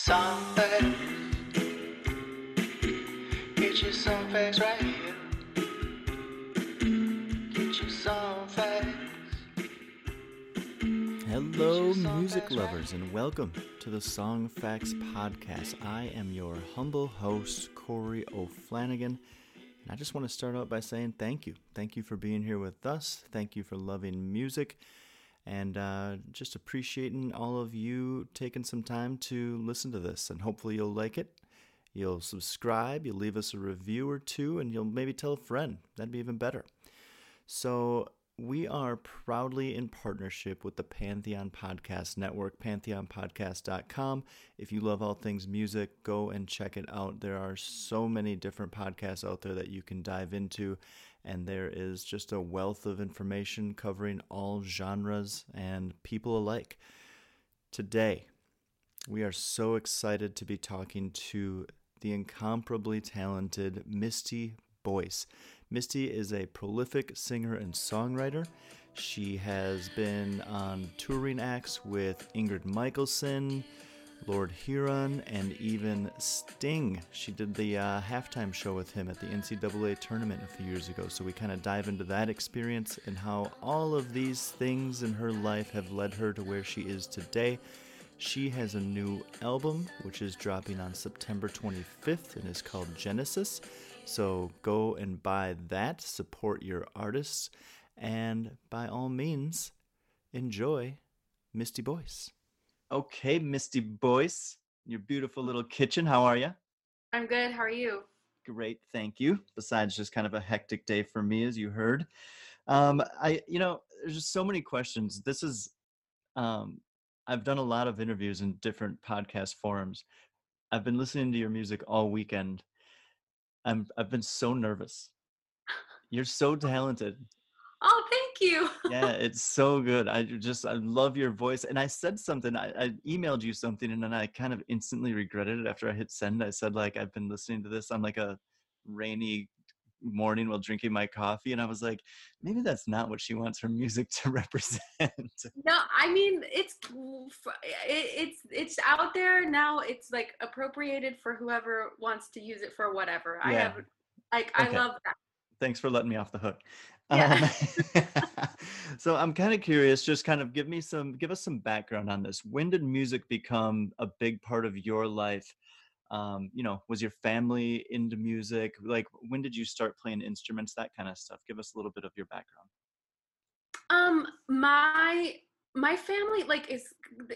Some facts. Get you some facts right here. Get you some facts. Hello, music lovers, and welcome to the Song Facts Podcast. I am your humble host, Corey O'Flanagan, and I just want to start out by saying thank you. Thank you for being here with us. Thank you for loving music, and uh, just appreciating all of you taking some time to listen to this. And hopefully, you'll like it. You'll subscribe, you'll leave us a review or two, and you'll maybe tell a friend. That'd be even better. So, we are proudly in partnership with the Pantheon Podcast Network, pantheonpodcast.com. If you love all things music, go and check it out. There are so many different podcasts out there that you can dive into, and there is just a wealth of information covering all genres and people alike. Today, we are so excited to be talking to the incomparably talented Misty Boyce. Misty is a prolific singer and songwriter. She has been on touring acts with Ingrid Michaelson, Lord Huron, and even Sting. She did the uh, halftime show with him at the NCAA tournament a few years ago. So we kind of dive into that experience and how all of these things in her life have led her to where she is today. She has a new album which is dropping on September 25th and is called Genesis. So go and buy that, support your artists, and by all means, enjoy Misty Boyce. Okay, Misty Boyce, your beautiful little kitchen. How are you? I'm good. How are you? Great, thank you. Besides just kind of a hectic day for me, as you heard. Um, I, you know, there's just so many questions. This is, um, I've done a lot of interviews in different podcast forums. I've been listening to your music all weekend. I'm, I've been so nervous. You're so talented. Oh, thank you. yeah, it's so good. I just I love your voice. And I said something. I, I emailed you something, and then I kind of instantly regretted it after I hit send. I said like I've been listening to this on like a rainy morning while drinking my coffee, and I was like, maybe that's not what she wants her music to represent. No, I mean it's it's it's out there now. It's like appropriated for whoever wants to use it for whatever. I Yeah. have like I love that. Thanks for letting me off the hook. Yeah. Um, so I'm kind of curious. Just kind of give me some, give us some background on this. When did music become a big part of your life? Um, you know, was your family into music? Like, when did you start playing instruments? That kind of stuff. Give us a little bit of your background. Um, my my family like is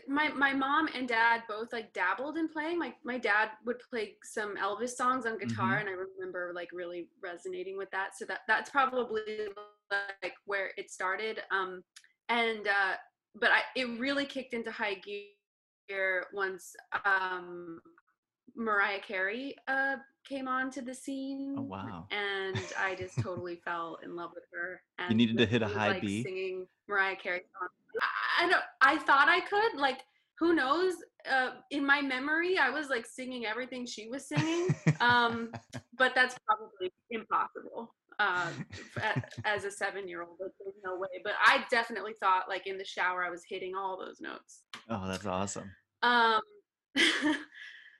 my my mom and dad both like dabbled in playing. My my dad would play some Elvis songs on guitar, Mhm. and I remember like really resonating with that. So that that's probably like where it started. Um, and uh, but I it really kicked into high gear once um Mariah Carey uh came onto the scene. Oh, wow. And I just totally fell in love with her. And You needed to hit a high like, B? Singing Mariah Carey songs. I, I don't. I thought I could. Like, who knows? Uh, in my memory, I was like singing everything she was singing. Um, but that's probably impossible. Uh, as a seven-year-old, like, there's no way. But I definitely thought, like in the shower, I was hitting all those notes. oh, that's awesome. Um,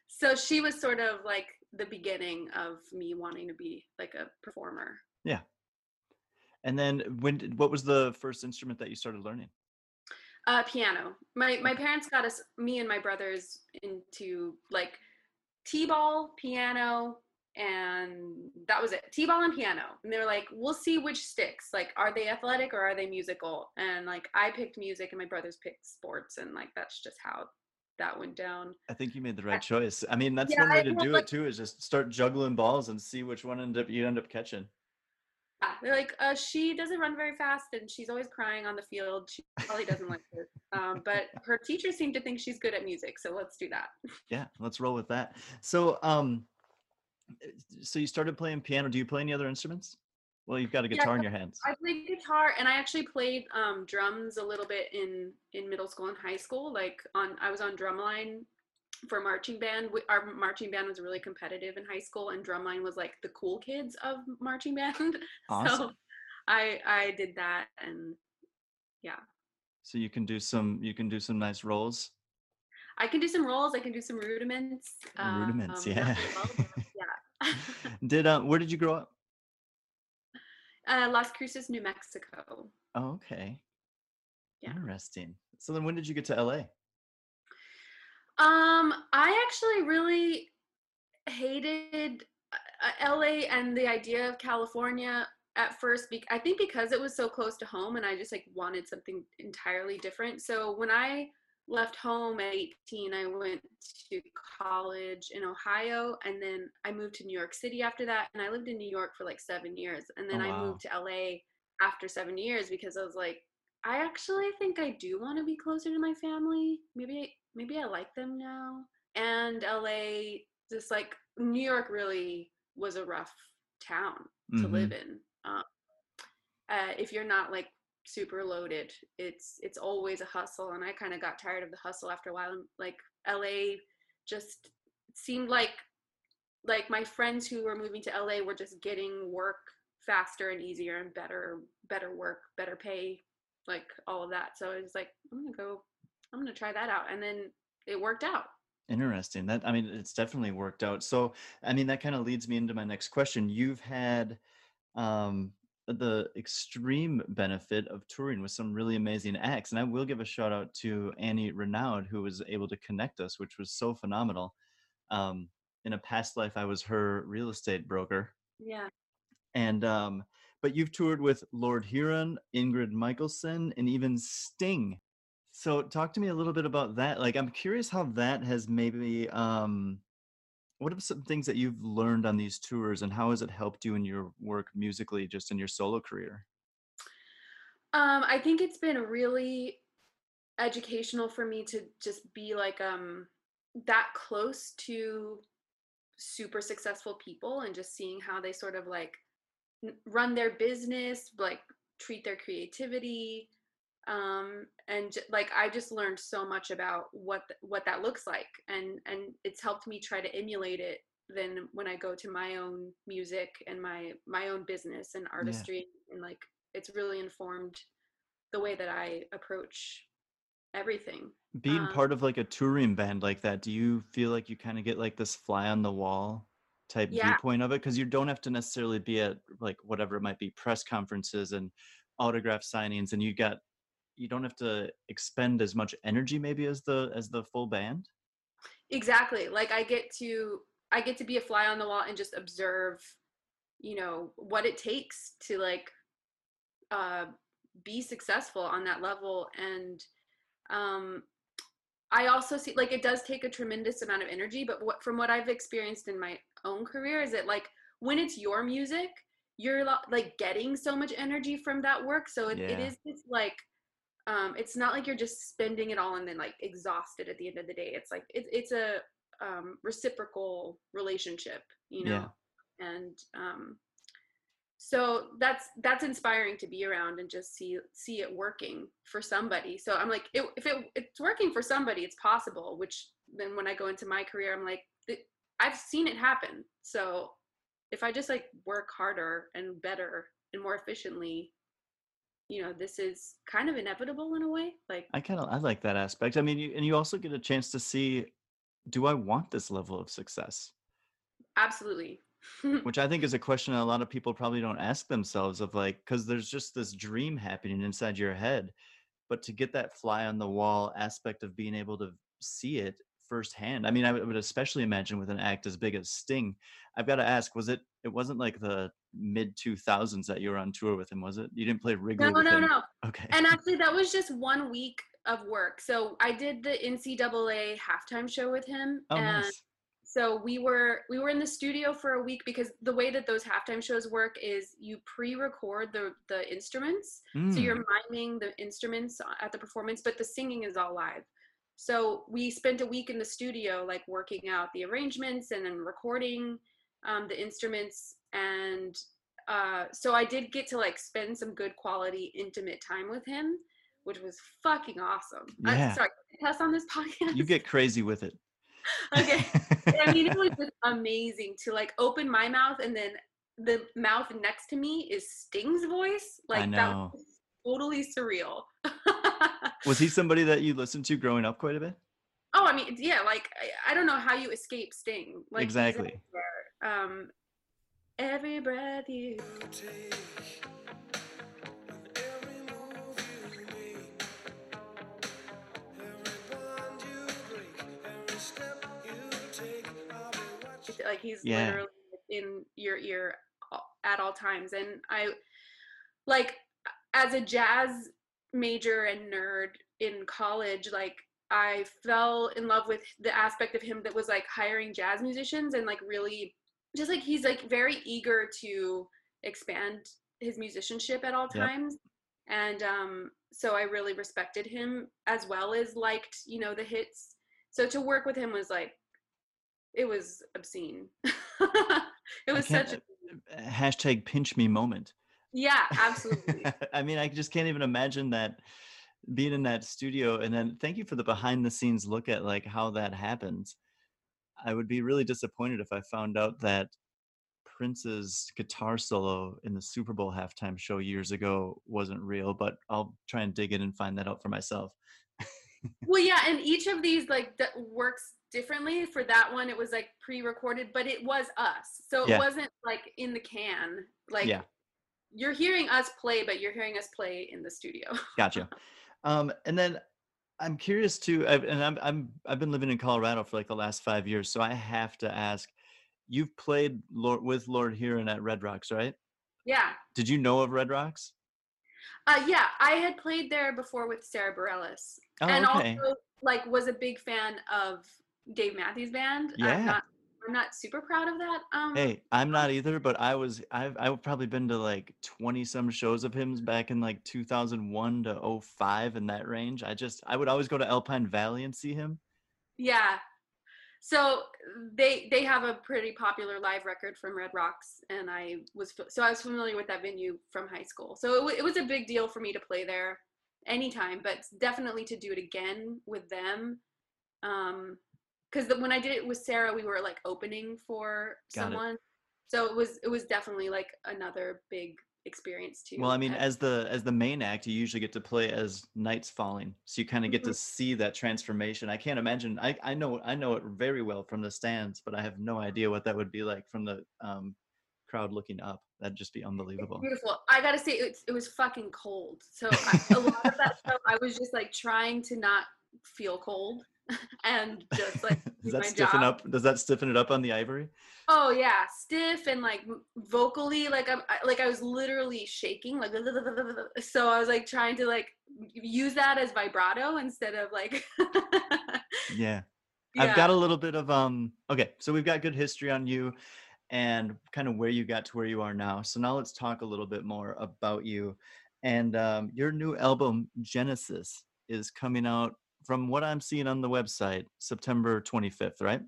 so she was sort of like the beginning of me wanting to be like a performer. Yeah. And then when? What was the first instrument that you started learning? Uh, piano. My my parents got us, me and my brothers, into like t-ball, piano, and that was it. T-ball and piano. And they were like, "We'll see which sticks. Like, are they athletic or are they musical?" And like, I picked music, and my brothers picked sports, and like that's just how that went down. I think you made the right choice. I mean, that's Yeah, one way I to do like- it too. Is just start juggling balls and see which one end up you end up catching. Yeah, they're like, uh, she doesn't run very fast and she's always crying on the field. She probably doesn't like it. Um, but her teachers seem to think she's good at music, so let's do that. Yeah, let's roll with that. So, um, so you started playing piano. Do you play any other instruments? Well, you've got a Yeah, guitar in your hands. I played guitar and I actually played um, drums a little bit in in middle school and high school. Like on, I was on drumline for marching band. We, our marching band was really competitive in high school, and drumline was like the cool kids of marching band. Awesome. So I I did that, and yeah, So you can do some you can do some nice rolls. I can do some rolls. I can do some rudiments. Rudiments, um, yeah. well, yeah. did uh, where did you grow up? uh, Las Cruces, New Mexico. Oh, okay. Yeah. Interesting. So then when did you get to LA? Um, I actually really hated uh, uh, LA and the idea of California at first. Be- I think because it was so close to home, and I just like wanted something entirely different. So when I left home at 18, I went to college in Ohio, and then I moved to New York City after that. And I lived in New York for like seven years, and then Oh, I moved to LA after seven years because I was like, I actually think I do want to be closer to my family. Maybe maybe I like them now. And LA, just like New York, really was a rough town to Mhm. live in. Um, uh, if you're not like super loaded, it's it's always a hustle. And I kind of got tired of the hustle after a while. And like LA, just seemed like like my friends who were moving to LA were just getting work faster and easier and better better work, better pay, like all of that. So I was like, I'm gonna go, I'm gonna try that out, and then it worked out. Interesting. That I mean, it's definitely worked out. So, I mean, that kind of leads me into my next question. You've had um, the extreme benefit of touring with some really amazing acts, and I will give a shout out to Annie Renaud, who was able to connect us, which was so phenomenal. Um, in a past life, I was her real estate broker, Yeah. and um, but you've toured with Lord Huron, Ingrid Michaelson, and even Sting. So talk to me a little bit about that. Like I'm curious how that has maybe um what are some things that you've learned on these tours and how has it helped you in your work musically just in your solo career? Um, I think it's been really educational for me to just be like um that close to super successful people and just seeing how they sort of like run their business, like treat their creativity um and j- like i just learned so much about what th- what that looks like and and it's helped me try to emulate it then when i go to my own music and my my own business and artistry and like it's really informed the way that i approach everything Being Um, part of like a touring band like that, do you feel like you kind of get like this fly on the wall type Yeah. viewpoint of it? Because you don't have to necessarily be at like whatever it might be, press conferences and autograph signings, and you got you don't have to expend as much energy maybe as the as the full band. exactly like i get to i get to be a fly on the wall and just observe you know what it takes to like uh be successful on that level and um i also see like it does take a tremendous amount of energy but what from what i've experienced in my own career is that like when it's your music you're like getting so much energy from that work so it, it Yeah. is this like um it's not like you're just spending it all and then like exhausted at the end of the day. It's like it, it's a um reciprocal relationship you know? And um so that's that's inspiring to be around and just see see it working for somebody. So i'm like it, if it, it's working for somebody it's possible which then when i go into my career i'm like it, i've seen it happen. So if i just like work harder and better and more efficiently you know this is kind of inevitable in a way like I kind of I like that aspect. I mean, you, and you also get a chance to see, do I want this level of success? absolutely Which I think is a question a lot of people probably don't ask themselves of like, because there's just this dream happening inside your head. but to get that fly on the wall aspect of being able to see it firsthand. I mean, I would would especially imagine with an act as big as Sting. I've got to ask, was it? It wasn't like the mid two thousands that you were on tour with him, was it? You didn't play Wrigley No, no, him. no. Okay. And actually, that was just one week of work. So I did the NCAA halftime show with him, oh, and nice. so we were we were in the studio for a week because the way that those halftime shows work is you pre-record the the instruments, so Mm, you're miming the instruments at the performance, but the singing is all live. So we spent a week in the studio, like working out the arrangements and then recording um, the instruments. And uh, so I did get to like spend some good quality, intimate time with him, which was fucking awesome. Yeah. I'm sorry, cuss on this podcast. you get crazy with it. okay. I mean, it was just amazing to like open my mouth and then the mouth next to me is Sting's voice. Like that was totally surreal. was he somebody that you listened to growing up quite a bit? Oh, I mean, yeah, like I, I don't know how you escape Sting. Like Exactly. Um, every breath you. take. Like he's Yeah. literally in your ear at all times, and I like as a jazz major and nerd in college, like I fell in love with the aspect of him that was like hiring jazz musicians and like really just like he's like very eager to expand his musicianship at all times and um so i really respected him as well as liked you know the hits so to work with him was like it was obscene it was such a hashtag pinch me moment. yeah absolutely I mean, I just can't even imagine that being in that studio. And then thank you for the behind the scenes look at like how that happens. I would be really disappointed if I found out that Prince's guitar solo in the Super Bowl halftime show years ago wasn't real, but I'll try and dig in and find that out for myself. well yeah and each of these like that works differently for that one it was like pre-recorded but it was us so it Yeah. wasn't like in the can like Yeah. you're hearing us play but you're hearing us play in the studio Gotcha. Um, and then I'm curious too, I've, and I'm, I'm I've been living in Colorado for like the last five years, so I have to ask. You've played Lord, with Lord Huron at Red Rocks, right? yeah Did you know of Red Rocks? uh yeah i had played there before with sara bareilles Oh, and okay. also like was a big fan of dave matthews band Yeah. i'm not i'm not super proud of that um Hey, I'm not either, but I was I've I've probably been to like 20 some shows of him back in like 2001 to 05 in that range. I just I would always go to Alpine Valley and see him. Yeah. So they they have a pretty popular live record from Red Rocks, and I was so I was familiar with that venue from high school. So it, w- it was a big deal for me to play there anytime, but definitely to do it again with them. Um, because when I did it with Sara, we were like opening for Got it. someone, so it was it was definitely like another big experience too. Well, I mean, as the as the main act, you usually get to play as nights falling, so you kind of get to see that transformation. I can't imagine. I I know I know it very well from the stands, but I have no idea what that would be like from the um, crowd looking up. That'd just be unbelievable. Beautiful. I gotta say, it, it was fucking cold. So I, a lot of that show, I was just like trying to not feel cold and just like Does that my stiffen job. up? Does that stiffen it up on the ivory? Oh yeah, stiff and like vocally, like I'm I, like I was literally shaking, like so I was like trying to like use that as vibrato instead of like. Yeah. I've got a little bit of um okay, so we've got good history on you and kind of where you got to where you are now. So now let's talk a little bit more about you. And um, your new album Genesis is coming out from what I'm seeing on the website September 25th, right?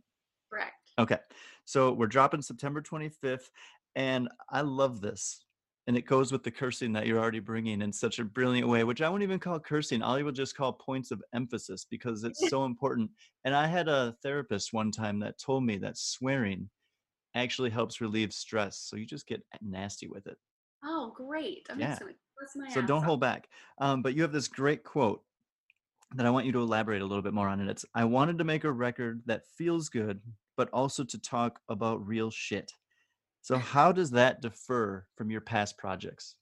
correct. Okay. So we're dropping September 25th and I love this. And it goes with the cursing that you're already bringing in such a brilliant way, which I won't even call cursing. I will just call points of emphasis because it's so important. And I had a therapist one time that told me that swearing actually helps relieve stress. So you just get nasty with it. Oh great! I'm Yeah. just gonna bust my So don't hold back. Um, but you have this great quote that I want you to elaborate a little bit more on. And it's I wanted to make a record that feels good, but also to talk about real shit. So, how does that differ from your past projects?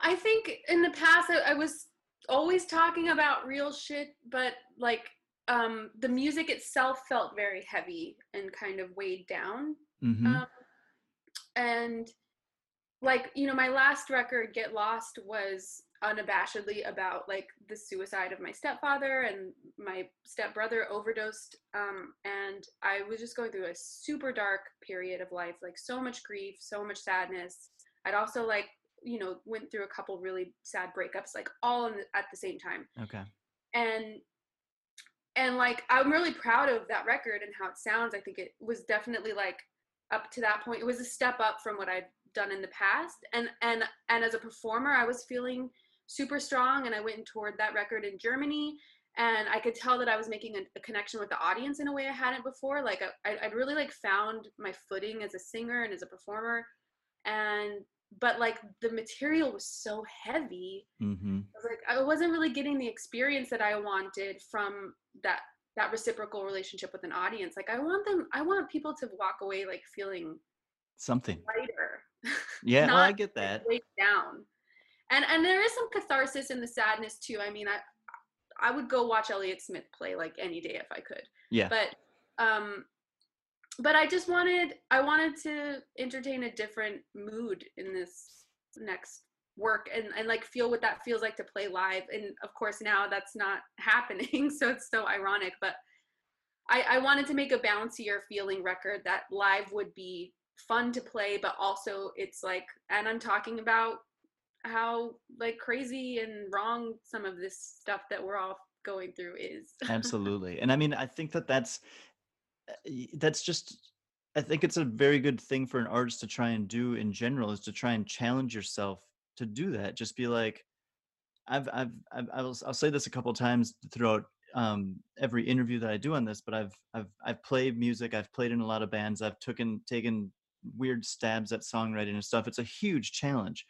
I think in the past I, I was always talking about real shit, but like um, the music itself felt very heavy and kind of weighed down. hmm Um, and like you know, my last record, "Get Lost," was unabashedly about like the suicide of my stepfather and my stepbrother overdosed um and i was just going through a super dark period of life like so much grief so much sadness. I'd also like you know went through a couple really sad breakups like all in the, at the same time. Okay. and and like i'm really proud of that record and how it sounds. I think it was definitely like up to that point it was a step up from what i'd done in the past. And and and as a performer i was feeling super strong and i went and toured that record in germany and i could tell that i was making a, a connection with the audience in a way i hadn't before like I, i'd really like found my footing as a singer and as a performer and but like the material was so heavy mm-hmm. I was like I wasn't really getting the experience that I wanted from that that reciprocal relationship with an audience. Like I want them I want people to walk away like feeling Something. lighter. Yeah, well, I get that. down. And and there is some catharsis in the sadness too. I mean, I I would go watch Elliott Smith play like any day if I could. Yeah. But um but I just wanted I wanted to entertain a different mood in this next work and, and like feel what that feels like to play live. And of course now that's not happening. So it's so ironic. But I, I wanted to make a bouncier feeling record that live would be fun to play, but also it's like and I'm talking about how like crazy and wrong some of this stuff that we're all going through is. Absolutely. And I mean, I think that that's uh, that's just I think it's a very good thing for an artist to try and do in general is to try and challenge yourself to do that. Just be like I've I've, I've I'll, I'll say this a couple times throughout um, every interview that I do on this, but I've I've I've played music. I've played in a lot of bands. I've taken taken weird stabs at songwriting and stuff. It's a huge challenge.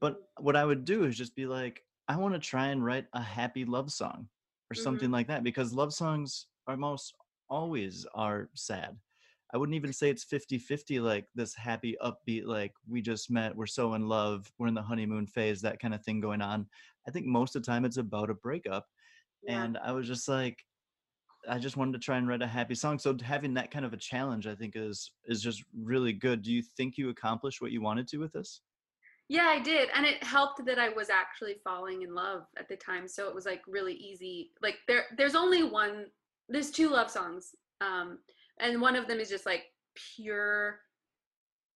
But what I would do is just be like, I want to try and write a happy love song or something mm-hmm. like that because love songs almost always are sad. I wouldn't even say it's 50-50 like this happy upbeat like we just met, we're so in love, we're in the honeymoon phase, that kind of thing going on. I think most of the time it's about a breakup Yeah. and I was just like I just wanted to try and write a happy song. So having that kind of a challenge I think is is just really good. Do you think you accomplished what you wanted to with this? Yeah, I did. And it helped that I was actually falling in love at the time. So it was like really easy. Like there there's only one there's two love songs. Um and one of them is just like pure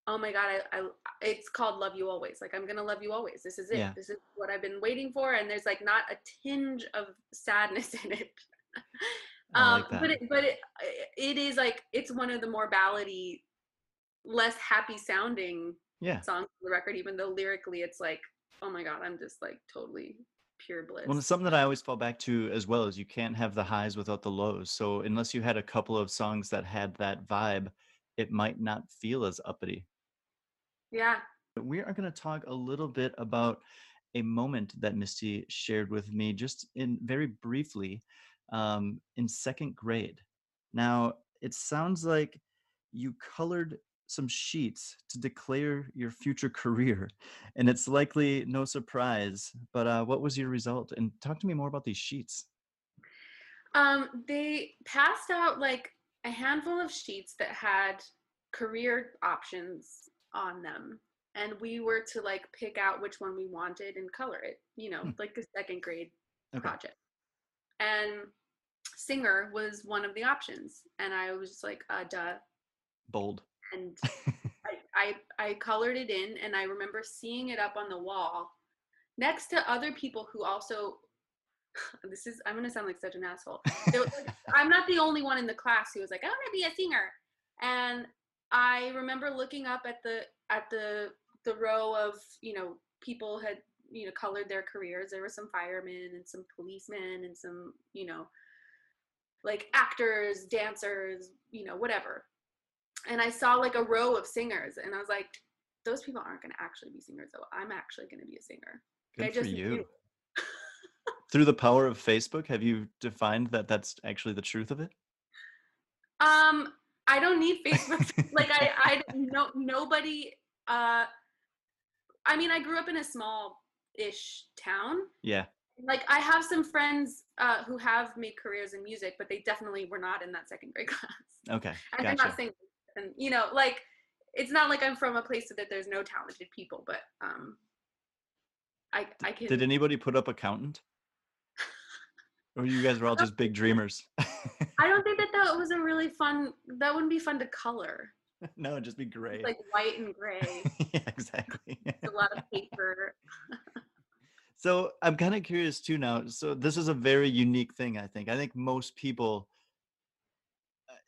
oh my god, I, I it's called Love You Always. Like I'm gonna love you always. This is it. Yeah. This is what I've been waiting for. And there's like not a tinge of sadness in it. Um like but it but it it is like it's one of the more ballady, less happy sounding Yeah. songs on the record, even though lyrically it's like, oh my god, I'm just like totally pure bliss. Well, it's something that I always fall back to as well is you can't have the highs without the lows. So unless you had a couple of songs that had that vibe, it might not feel as uppity. yeah. We are going to talk a little bit about a moment that Misty shared with me just in very briefly um, in second grade. Now, it sounds like you colored some sheets to declare your future career, and it's likely no surprise. But uh, what was your result? And talk to me more about these sheets. Um, they passed out like a handful of sheets that had career options on them. And we were to like pick out which one we wanted and color it, you know, Hmm. like a second grade Okay. project. And singer was one of the options. And I was just like, uh, duh. Bold. And I, I I colored it in and I remember seeing it up on the wall next to other people who also this is I'm gonna sound like such an asshole. Like, I'm not the only one in the class who was like, I wanna be a singer. And I remember looking up at the at the the row of, you know, people had, you know, colored their careers. There were some firemen and some policemen and some, you know, like actors, dancers, you know, whatever and I saw like a row of singers, and I was like, those people aren't going to actually be singers, though. I'm actually going to be a singer. Good I for you. Through the power of Facebook, have you defined that that's actually the truth of it? Um, I don't need Facebook. like I, I no nobody. Uh, I mean, I grew up in a small-ish town, Yeah. like I have some friends uh, who have made careers in music, but they definitely were not in that second grade class. Okay, And gotcha. not and you know, like it's not like I'm from a place that there's no talented people, but um, I I can. Did anybody put up accountant? Or you guys were all just big dreamers? I don't think that that was a really fun. That wouldn't be fun to color. no, it'd just be gray. It's like white and gray. yeah, exactly. a lot of paper. So I'm kind of curious too now. So this is a very unique thing. I think. I think most people.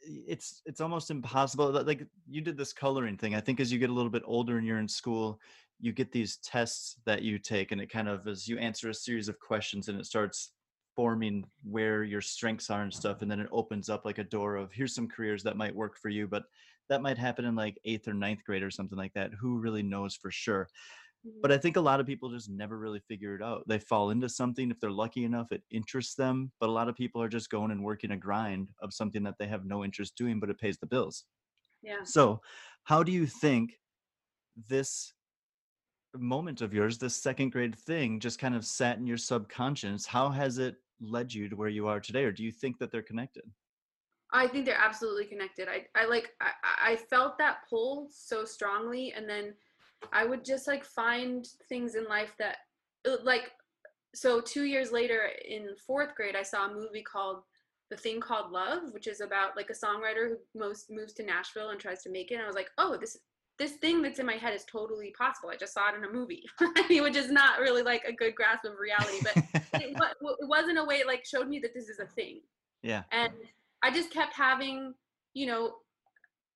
It's it's almost impossible. Like you did this coloring thing. I think as you get a little bit older and you're in school, you get these tests that you take, and it kind of as you answer a series of questions, and it starts forming where your strengths are and stuff, and then it opens up like a door of here's some careers that might work for you, but that might happen in like eighth or ninth grade or something like that. Who really knows for sure? But mm-hmm. I think a lot of people just never really figure it out. They fall into something if they're lucky enough, it interests them. But a lot of people are just going and working a grind of something that they have no interest doing, but it pays the bills. yeah. So, how do you think this moment of yours, this second grade thing, just kind of sat in your subconscious? How has it led you to where you are today, or do you think that they're connected? I think they're absolutely connected. I, I like I, I felt that pull so strongly and then I would just like find things in life that uh, like so 2 years later in 4th grade I saw a movie called The Thing Called Love which is about like a songwriter who most moves to Nashville and tries to make it and I was like, "Oh, this this thing that's in my head is totally possible. I just saw it in a movie." Which is not really like a good grasp of reality, but it, it was in a way it like showed me that this is a thing yeah. and i just kept having you know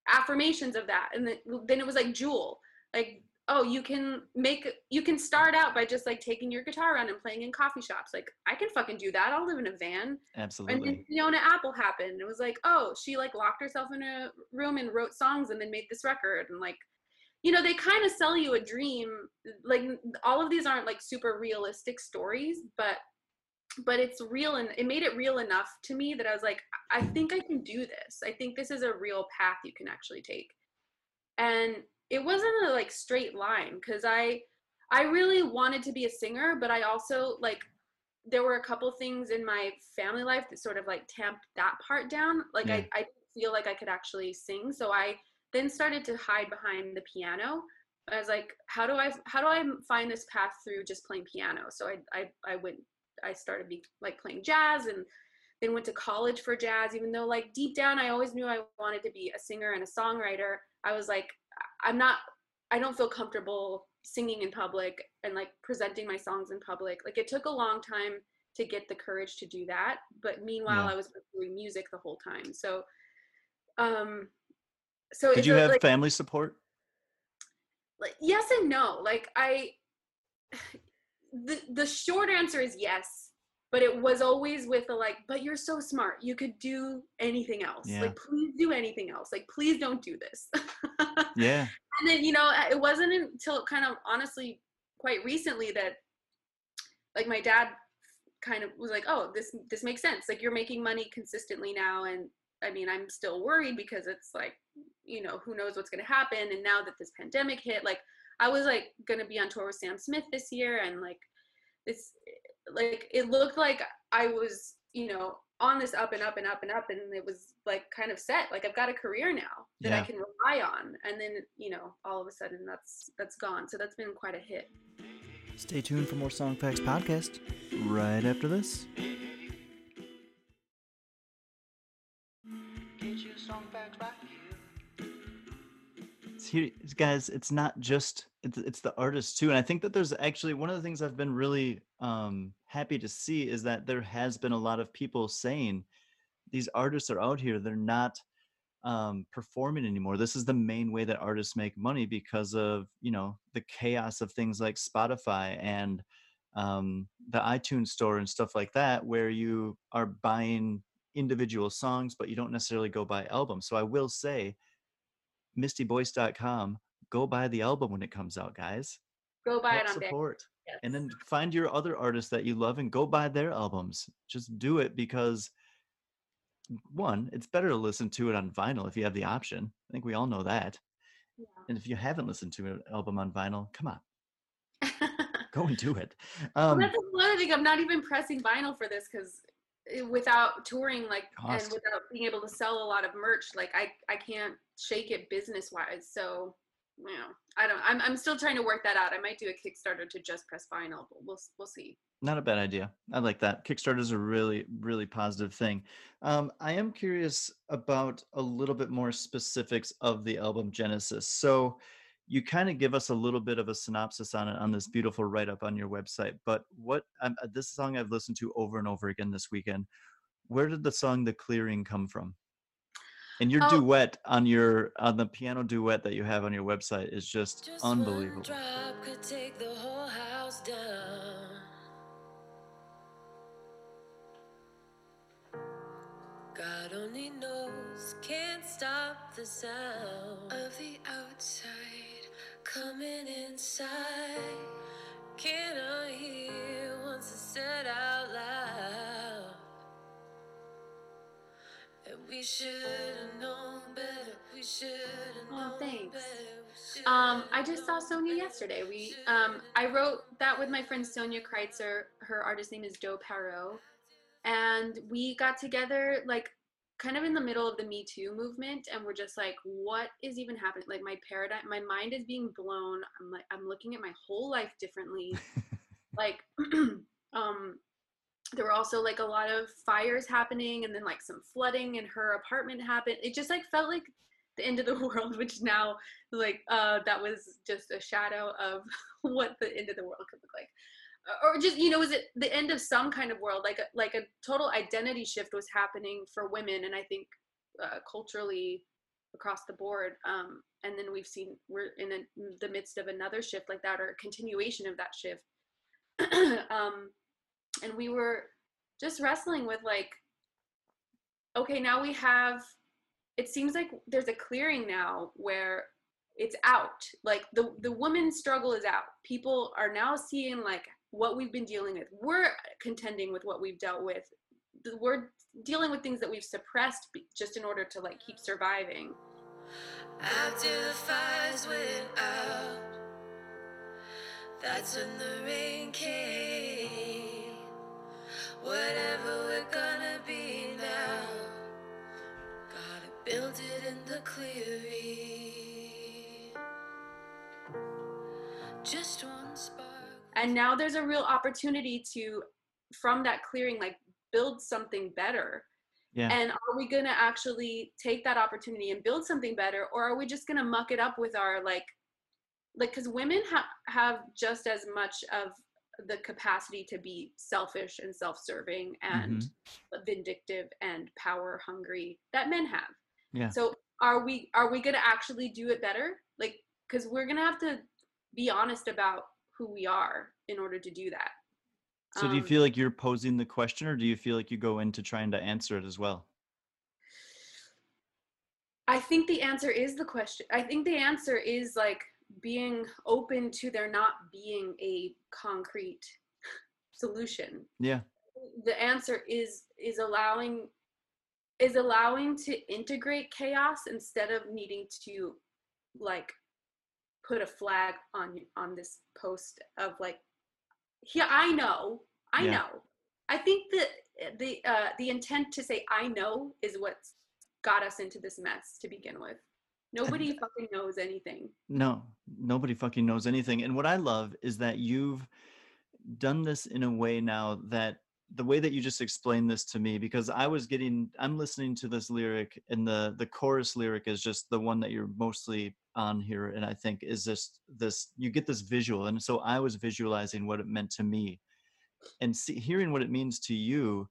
affirmations of that and then, then it was like jewel like oh you can make you can start out by just like taking your guitar around and playing in coffee shops. Like i can fucking do that. I'll live in a van. Absolutely. and then fiona apple happened it was like oh she like locked herself in a room and wrote songs and then made this record. And like you know they kind of sell you a dream. Like all of these aren't like super realistic stories but but it's real and it made it real enough to me that i was like i think i can do this. I think this is a real path you can actually take. And it wasn't a like straight line because i i really wanted to be a singer but i also like there were a couple things in my family life that sort of like tamped that part down. Like Yeah. I, I didn't feel like i could actually sing so i then started to hide behind the piano. I was like how do i how do i find this path through just playing piano? So i i, I went i started be like playing jazz and then went to college for jazz even though like deep down i always knew i wanted to be a singer and a songwriter. I was like i'm not i don't feel comfortable singing in public and like presenting my songs in public like it took a long time to get the courage to do that but meanwhile Yeah. i was doing music the whole time so um so Did you have like, family support? like yes and no like i the the short answer is yes but it was always with a like but you're so smart you could do anything else Yeah. like please do anything else like please don't do this Yeah. and then you know it wasn't until kind of honestly quite recently that like my dad kind of was like oh this this makes sense like you're making money consistently now and i mean i'm still worried because it's like you know who knows what's going to happen and now that this pandemic hit like i was like going to be on tour with sam smith this year and like this like it looked like i was you know on this up and up and up and up and it was like kind of set like i've got a career now that Yeah. i can rely on and then you know all of a sudden that's that's gone so that's been quite a hit Stay tuned for more Song Facts podcast right after this. Here, guys. It's not just it's, it's the artists too, and I think that there's actually one of the things I've been really um, happy to see is that there has been a lot of people saying these artists are out here. They're not um, performing anymore. This is the main way that artists make money because of you know the chaos of things like Spotify and um, the iTunes store and stuff like that, where you are buying individual songs, but you don't necessarily go buy albums. So I will say, mistyboyce.com, go buy the album when it comes out, guys. go buy Help it on support. yes. And then find your other artists that you love and go buy their albums. Just do it because one, it's better to listen to it on vinyl if you have the option. I think we all know that. Yeah. And if you haven't listened to an album on vinyl, come on. go and do it. Well, Um, that's another thing. I'm not even pressing vinyl for this because without touring, like, Cost. and without being able to sell a lot of merch, like, I I can't shake it business wise. So, you know, I don't. I'm I'm still trying to work that out. I might do a Kickstarter to just press vinyl, but we'll we'll see. not a bad idea. I like that. Kickstarter is a really, really positive thing. Um, I am curious about a little bit more specifics of the album Genesis. So, you kind of give us a little bit of a synopsis on it on this beautiful write up on your website. But what um, this song I've listened to over and over again this weekend. Where did the song "The Clearing" come from? And your Oh. duet on your on the piano duet that you have on your website is just, Just unbelievable. drop could take the whole house down. God only knows, can't stop the sound of the outside coming inside. Can I hear once it's said out loud? We should have known better. We should have Oh, thanks. better. Um, I just saw known Sonia yesterday. We um, I wrote that with my friend Sonia Kreitzer. Her artist name is Doe Paoro, and we got together like kind of in the middle of the Me Too movement, and we're just like, what is even happening? Like my paradigm, my mind is being blown. I'm like, I'm looking at my whole life differently. like, um, there were also like a lot of fires happening, and then like some flooding in her apartment happened. It just like felt like the end of the world, which now like uh that was just a shadow of what the end of the world could look like. Or just you know was it the end of some kind of world? Like a, like a total identity shift was happening for women and i think uh, culturally across the board um and then we've seen we're in a, the midst of another shift like that or a continuation of that shift. Um and we were just wrestling with like okay now we have it seems like there's a clearing now where it's out. Like the the woman's struggle is out. People are now seeing like what we've been dealing with. We're contending with what we've dealt with. We're dealing with things that we've suppressed just in order to like keep surviving. After the fires went out, that's when the rain came. Whatever we're gonna be now, gotta build it in the clearing. Just one spark. and now there's a real opportunity to from that clearing like build something better Yeah. and are we going to actually take that opportunity and build something better or are we just going to muck it up with our like like because women ha- have just as much of the capacity to be selfish and self-serving and vindictive and power hungry that men have Yeah. so are we are we going to actually do it better like because we're going to have to be honest about who we are in order to do that So do you Um, feel like you're posing the question or do you feel like you go into trying to answer it as well? I think the answer is the question. I think the answer is like being open to there not being a concrete solution. Yeah. The answer is is allowing is allowing to integrate chaos instead of needing to like put a flag on on this post of like yeah I know I Yeah. know I think that the uh, the intent to say I know is what's got us into this mess to begin with. Nobody fucking knows anything. No, nobody fucking knows anything. And what I love is that you've done this in a way now that the way that you just explained this to me because I was getting I'm listening to this lyric and the the chorus lyric is just the one that you're mostly on here and I think is just this you get this visual and so I was visualizing what it meant to me and see, hearing what it means to you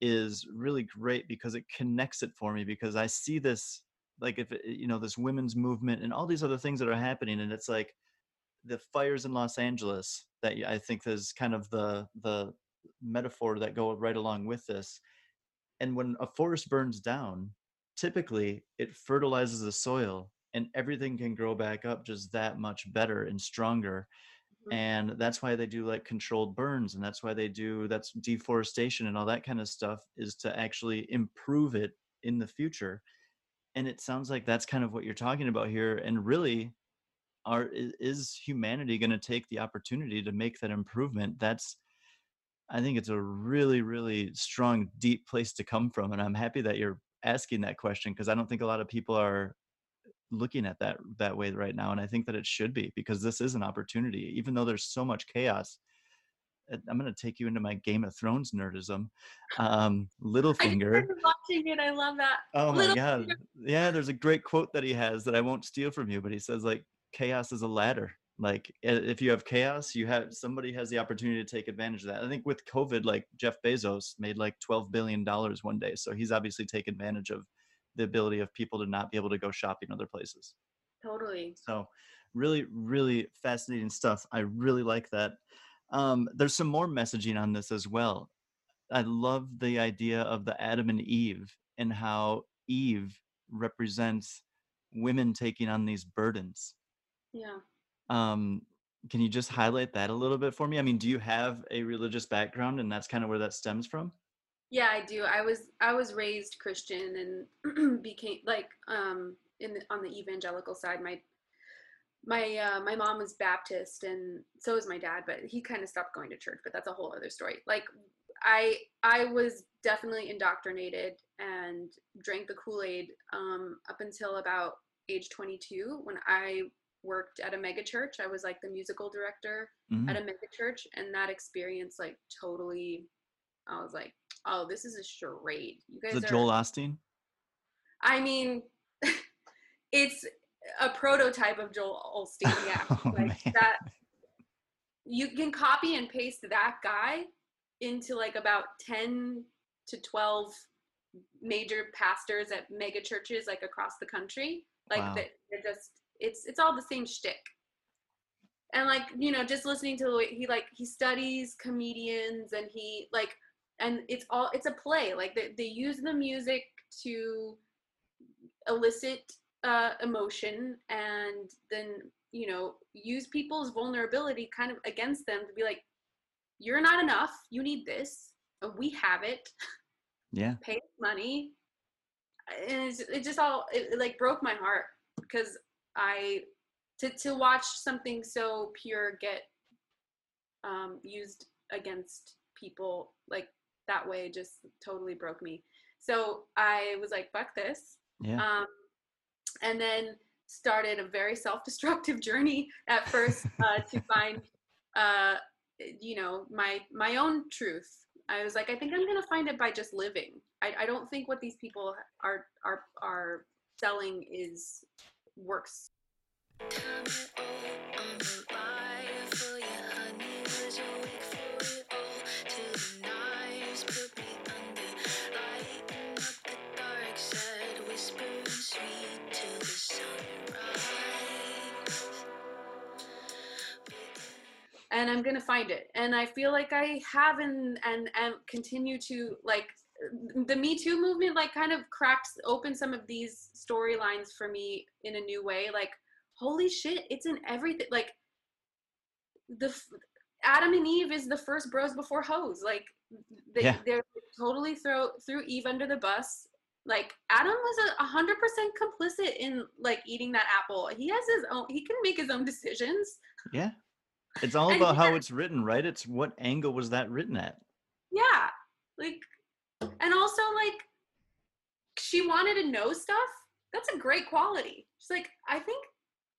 is really great because it connects it for me because I see this like if you know this women's movement and all these other things that are happening and it's like the fires in Los Angeles that i think is kind of the the metaphor that go right along with this and when a forest burns down typically it fertilizes the soil and everything can grow back up just that much better and stronger Mhm. and that's why they do like controlled burns and that's why they do that's deforestation and all that kind of stuff is to actually improve it in the future and it sounds like that's kind of what you're talking about here and really are is humanity going to take the opportunity to make that improvement? That's i think it's a really really strong deep place to come from and i'm happy that you're asking that question because i don't think a lot of people are looking at that that way right now and i think that it should be because this is an opportunity even though there's so much chaos i'm going to take you into my game of thrones nerdism um I littlefinger started watching it. I love that. Oh my god. Yeah, there's a great quote that he has that I won't steal from you, but he says like chaos is a ladder. Like if you have chaos, you have somebody has the opportunity to take advantage of that. I think with COVID, like Jeff Bezos made like 12 billion dollars one day. So he's obviously taken advantage of the ability of people to not be able to go shopping other places. Totally. So really, really fascinating stuff. I really like that. Um, there's some more messaging on this as well. I love the idea of the Adam and Eve and how Eve represents women taking on these burdens. Yeah. Um, can you just highlight that a little bit for me? I mean, do you have a religious background and that's kind of where that stems from? Yeah, I do. I was I was raised Christian and became like um in the, on the evangelical side. My my uh, my mom was Baptist and so was my dad, but he kind of stopped going to church. But that's a whole other story. Like I I was definitely indoctrinated and drank the Kool Aid um, up until about age 22 when I worked at a mega church. I was like the musical director Mhm. at a mega church, and that experience like totally. I was like, oh, this is a charade. You guys Is it are. Joel Osteen? I mean, it's a prototype of Joel Osteen. Yeah, Oh, like man. that. You can copy and paste that guy into like about ten to twelve major pastors at mega churches like across the country. Like Wow. that, they're just it's it's all the same shtick. And like you know, just listening to the way he like he studies comedians and he like and it's all it's a play like they, they use the music to elicit uh, emotion and then you know use people's vulnerability kind of against them to be like you're not enough. You need this. And we have it. Yeah. pay money. And it's, it just all it, it, like broke my heart because i to, to watch something so pure get um, used against people like that way just totally broke me. So i was like fuck this. Yeah. um, and then started a very self-destructive journey at first uh, to find uh, you know my my own truth. I was like i think i'm gonna find it by just living. I, I don't think what these people are are are selling is works and i'm gonna find it. And i feel like i have and and and continue to like the me too movement like kind of cracks open some of these storylines for me in a new way. Like holy shit it's in everything like the adam and eve is the first bros before hoes. Like they, Yeah. they're totally throw threw eve under the bus. Like adam was a hundred percent complicit in like eating that apple. He has his own he can make his own decisions. Yeah. It's all about how it's written, right? It's what angle was that written at? yeah like and also like she wanted to know stuff that's a great quality she's like i think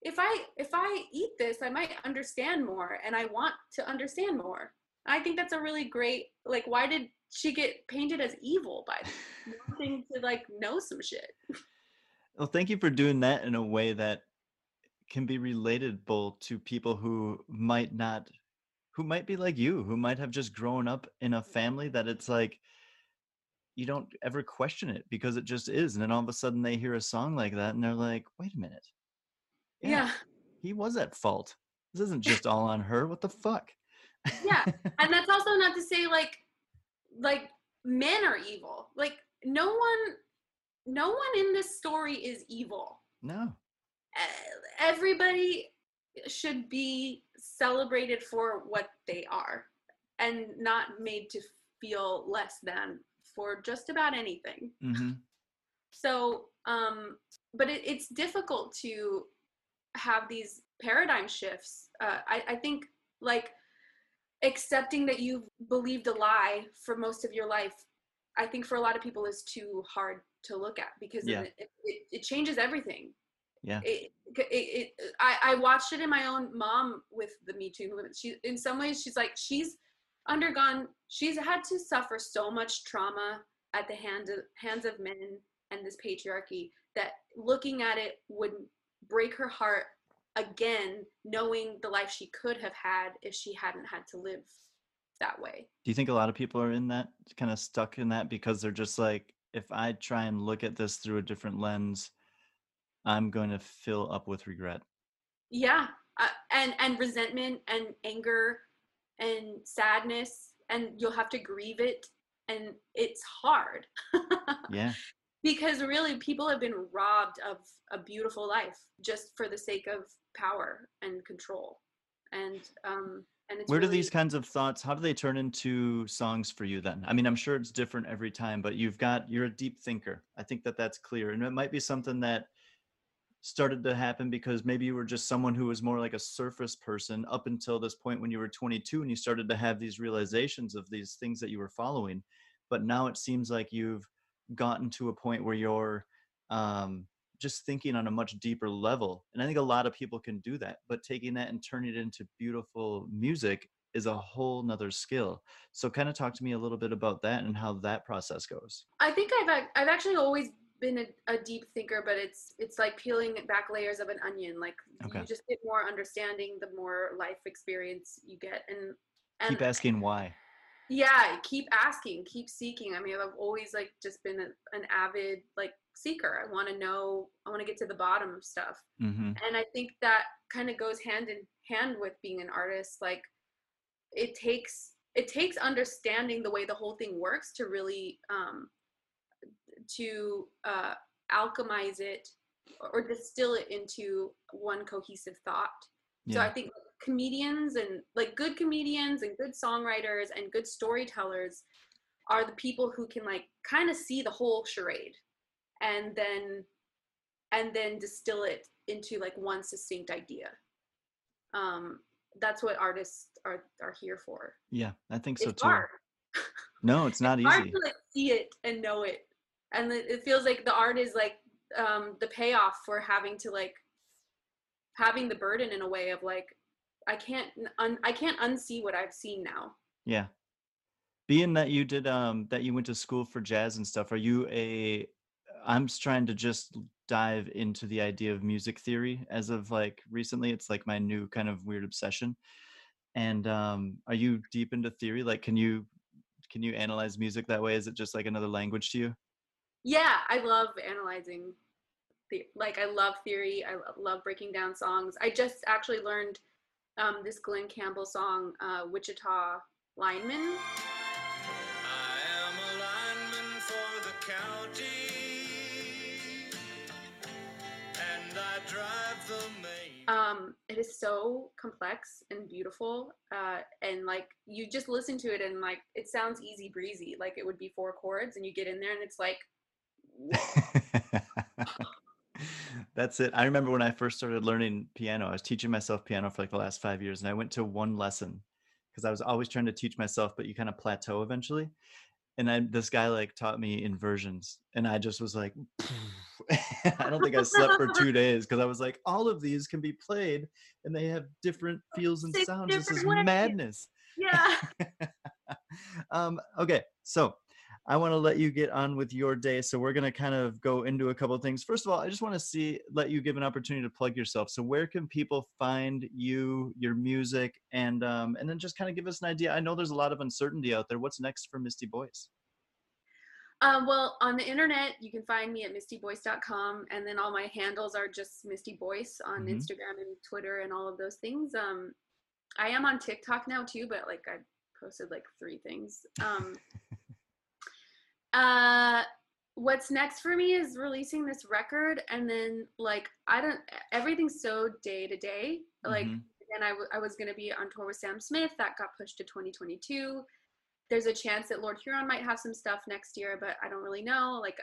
if i if i eat this i might understand more and i want to understand more i think that's a really great like why did she get painted as evil by wanting to like know some shit Well, thank you for doing that in a way that can be relatable to people who might not, who might be like you, who might have just grown up in a family that it's like, you don't ever question it because it just is. And then all of a sudden they hear a song like that and they're like, wait a minute. yeah He was at fault. This isn't just all on her. What the fuck? Yeah, and that's also not to say like like men are evil like no one no one in this story is evil no. Everybody should be celebrated for what they are and not made to feel less than for just about anything hmm so um but it, it's difficult to have these paradigm shifts. Uh, I, I think like accepting that you've believed a lie for most of your life, I think for a lot of people is too hard to look at because Yeah. it, it, it changes everything. Yeah. It, it, it, I, I watched it in my own mom with the Me Too movement. She, in some ways, she's like, she's undergone, she's had to suffer so much trauma at the hand of, hands of men and this patriarchy that looking at it would break her heart again, knowing the life she could have had if she hadn't had to live that way. Do you think a lot of people are in that kind of stuck in that because they're just like, if I try and look at this through a different lens, I'm going to fill up with regret. Yeah, uh, and and resentment and anger and sadness, and you'll have to grieve it, and it's hard. Yeah. because really people have been robbed of a beautiful life just for the sake of power and control and um and it's Where do these kinds of thoughts, how do they turn into songs for you then? I mean, I'm sure it's different every time, but you've got, you're a deep thinker. I think that that's clear. And it might be something that started to happen because maybe you were just someone who was more like a surface person up until this point when you were 22 and you started to have these realizations of these things that you were following. But now it seems like you've gotten to a point where you're um, just thinking on a much deeper level. And I think a lot of people can do that, but taking that and turning it into beautiful music is a whole nother skill. So kind of talk to me a little bit about that and how that process goes. i think i've i've actually always been a, a deep thinker but it's it's like peeling back layers of an onion. Like Okay. you just get more understanding the more life experience you get. And and Keep asking why. yeah keep asking keep seeking. I mean i've always like just been a, an avid like seeker. I want to know i want to get to the bottom of stuff. Hmm and i think that kind of goes hand in hand with being an artist. Like it takes it takes understanding the way the whole thing works to really um to uh alchemize it or distill it into one cohesive thought so I think comedians and like good comedians and good songwriters and good storytellers are the people who can like kind of see the whole charade and then and then distill it into like one succinct idea. Um that's what artists are are here for. Yeah, I think so it's too. hard. No, it's not hard easy. Hard to like see it and know it. And it feels like the art is like um the payoff for having to like having the burden in a way of like I can't un- I can't unsee what I've seen now. Yeah. Being that you did um that you went to school for jazz and stuff, are you a I'm trying to just dive into the idea of music theory as of like recently. It's like my new kind of weird obsession. And um are you deep into theory? Like can you can you analyze music that way? Is it just like another language to you? Yeah, I love analyzing the like I love theory. I love breaking down songs. I just actually learned um this Glen Campbell song uh Wichita Lineman. Um it is so complex and beautiful uh and like you just listen to it and like it sounds easy breezy like it would be four chords and you get in there and it's like That's it. I remember when I first started learning piano, I was teaching myself piano for like the last five years, and I went to one lesson because I was always trying to teach myself, but you kind of plateau eventually. And I, this guy like taught me inversions, and I just was like, I don't think I slept for two days because I was like, all of these can be played, and they have different feels and sounds. This is madness. yeah um, okay, so I want to let you get on with your day. So we're gonna kind of go into a couple of things. First of all, I just want to see let you give an opportunity to plug yourself. So where can people find you, your music, and um, and then just kind of give us an idea. I know there's a lot of uncertainty out there. What's next for Misty Boyce? um well on the internet you can find me at mistyboyce.com and then all my handles are just misty boyce on Mhm. instagram and twitter and all of those things um i am on tiktok now too but like i posted like three things um uh what's next for me is releasing this record and then like i don't everything's so day to day like Mhm. and I, w- I was going to be on tour with sam smith that got pushed to 2022 there's a chance that lord huron might have some stuff next year but i don't really know like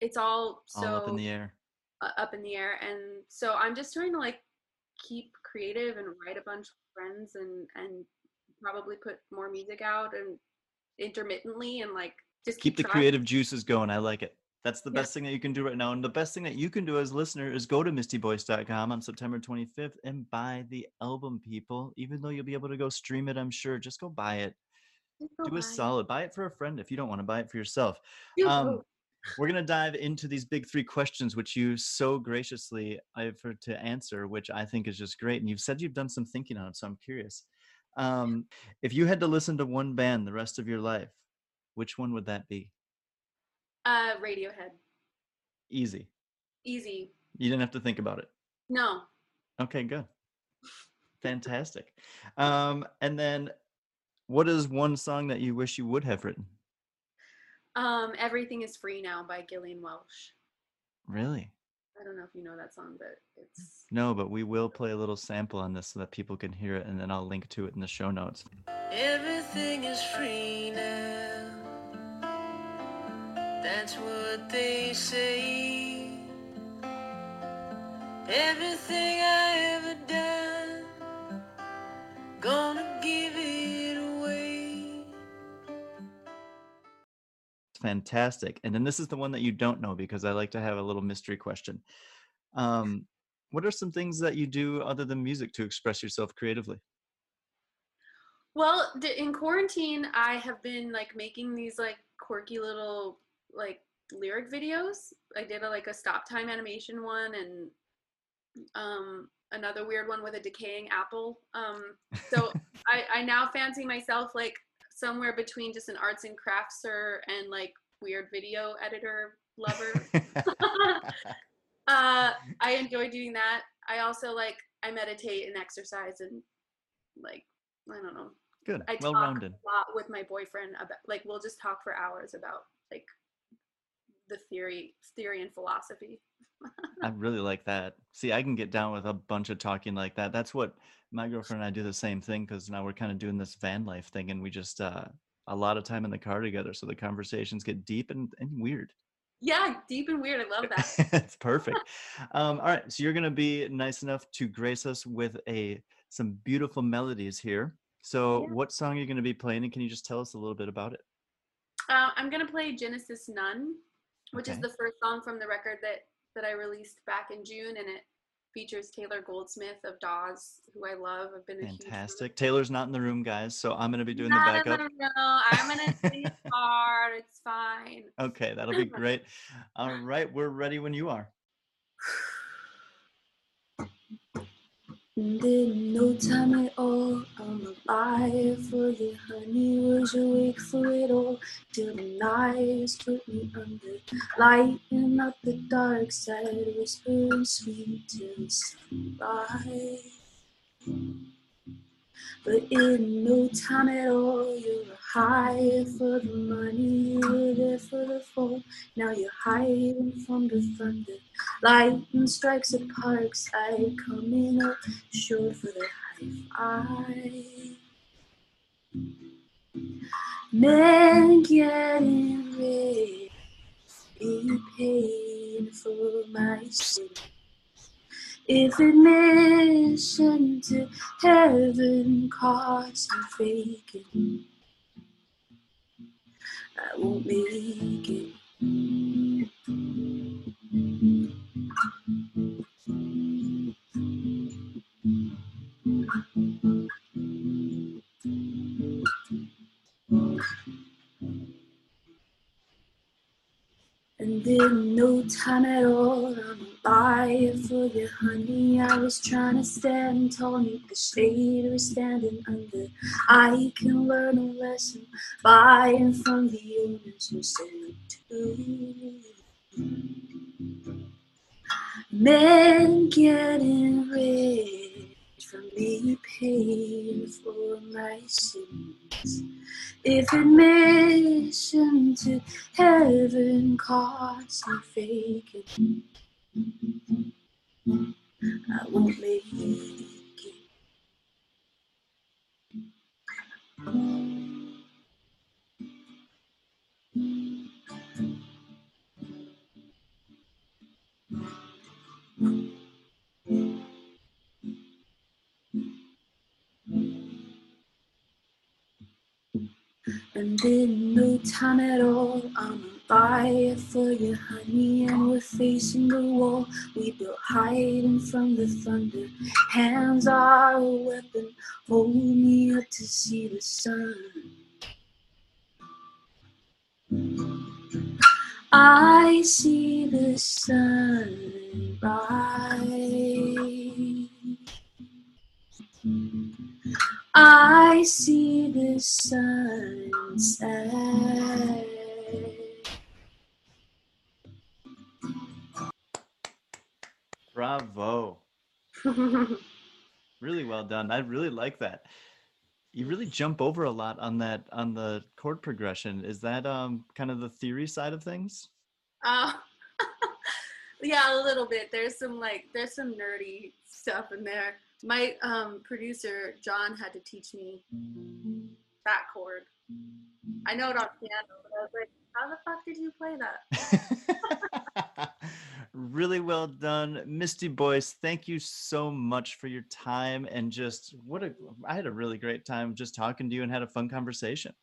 it's all so all up in the air. uh, up in the air and so i'm just trying to like keep creative and write a bunch of friends and and probably put more music out and intermittently and like just Keep keep, the trying. creative juices going. I like it. That's the Yeah. best thing that you can do right now. And the best thing that you can do as a listener is go to mistyboyce.com on September 25th and buy the album, people. Even though you'll be able to go stream it, I'm sure. Just go buy it. Go Do buy a it. solid. Buy it for a friend if you don't want to buy it for yourself. Um, we're going to dive into these big three questions, which you so graciously offered to answer, which I think is just great. And you've said you've done some thinking on it, so I'm curious. Um, if you had to listen to one band the rest of your life, which one would that be? uh radiohead Easy. easy You didn't have to think about it. no Okay, good. Fantastic. Um, and then what is one song that you wish you would have written? um everything is free now by gillian welch Really? i don't know if you know that song but it's No, but we will play a little sample on this so that people can hear it, and then I'll link to it in the show notes. Everything is free now. That's what they say. Everything I ever done, gonna give it away. It's fantastic. And then this is the one that you don't know because I like to have a little mystery question. Um, what are some things that you do other than music to express yourself creatively? Well, in quarantine, I have been like making these like quirky little like lyric videos. I did a, like a stop time animation one and um another weird one with a decaying apple. Um so I I now fancy myself like somewhere between just an arts and craftser and like weird video editor lover. uh I enjoy doing that. I also like I meditate and exercise and like I don't know Good. I Well talk rounded. a lot with my boyfriend about like we'll just talk for hours about like the theory theory and philosophy. I really like that. See, I can get down with a bunch of talking like that. That's what my girlfriend and I do the same thing because now we're kind of doing this van life thing and we just uh a lot of time in the car together. So the conversations get deep and, and weird. Yeah, deep and weird. I love that. it's perfect. Um, all right. So you're gonna be nice enough to grace us with a some beautiful melodies here. So Yeah. what song are you gonna be playing and can you just tell us a little bit about it? Uh, I'm gonna play Genesis None, which is the first song from the record that that I released back in June, and it features Taylor Goldsmith of Dawes, who I love. I've been a huge. Fantastic. Taylor's not in the room, guys, so I'm gonna be doing the Not in backup. the room. I'm gonna sing part. It's fine. Okay, that'll be great. All right, we're ready when you are. And in no time at all, I'm alive for you, honey. Was awake for it all till the nights put me under, lighting up the dark side, whispering sweet till sunrise. But in no time at all, you were high for the money, you were there for the fall. Now you're hiding from the thunder. Lightning strikes at Parkside, coming up short for the high five. Men getting be paying for my sins. If admission to heaven costs me faking, I won't make it. And in no time at all, I'm alive for you, honey. I was trying to stand tall, neath the shade we're standing under. I can learn a lesson buying from the owners who say to. Men getting rich from me paying for my sins. If admission to heaven costs me faking, I won't make it. And in no time at all, I'm on fire for you, honey, and we're facing the wall. We built hiding from the thunder. Hands are a weapon. Hold me up to see the sun. I see the sun rise. I see the sun set. Bravo. really well done. I really like that. You really jump over a lot on that on the chord progression. Is that um kind of the theory side of things? Uh, yeah, a little bit. There's some like there's some nerdy stuff in there. My um, producer John had to teach me that chord. I know it on piano, but I was like, how the fuck did you play that? really well done misty boyce thank you so much for your time and just what a i had a really great time just talking to you and had a fun conversation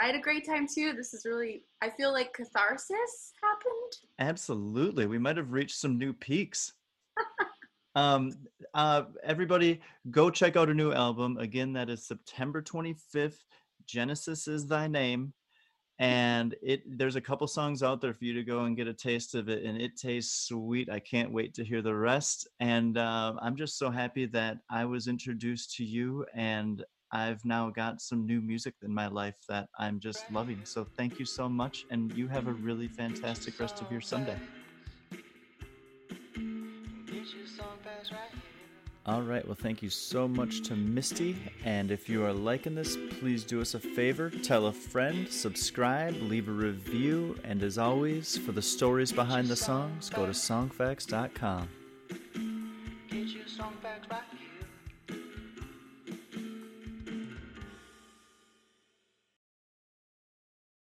I had a great time too. This is really I feel like catharsis happened. absolutely. We might have reached some new peaks. Um uh everybody go check out a new album. Again that is september 25th genesis is thy name. And it there's a couple songs out there for you to go and get a taste of it and it tastes sweet. I can't wait to hear the rest. And uh, i'm just so happy that i was introduced to you and i've now got some new music in my life that i'm just loving so thank you so much and you have a really fantastic rest of your sunday. All right. Well, thank you so much to Misty. And if you are liking this, please do us a favor tell a friend, subscribe, leave a review. And as always, for the stories behind the songs, go to songfacts.com.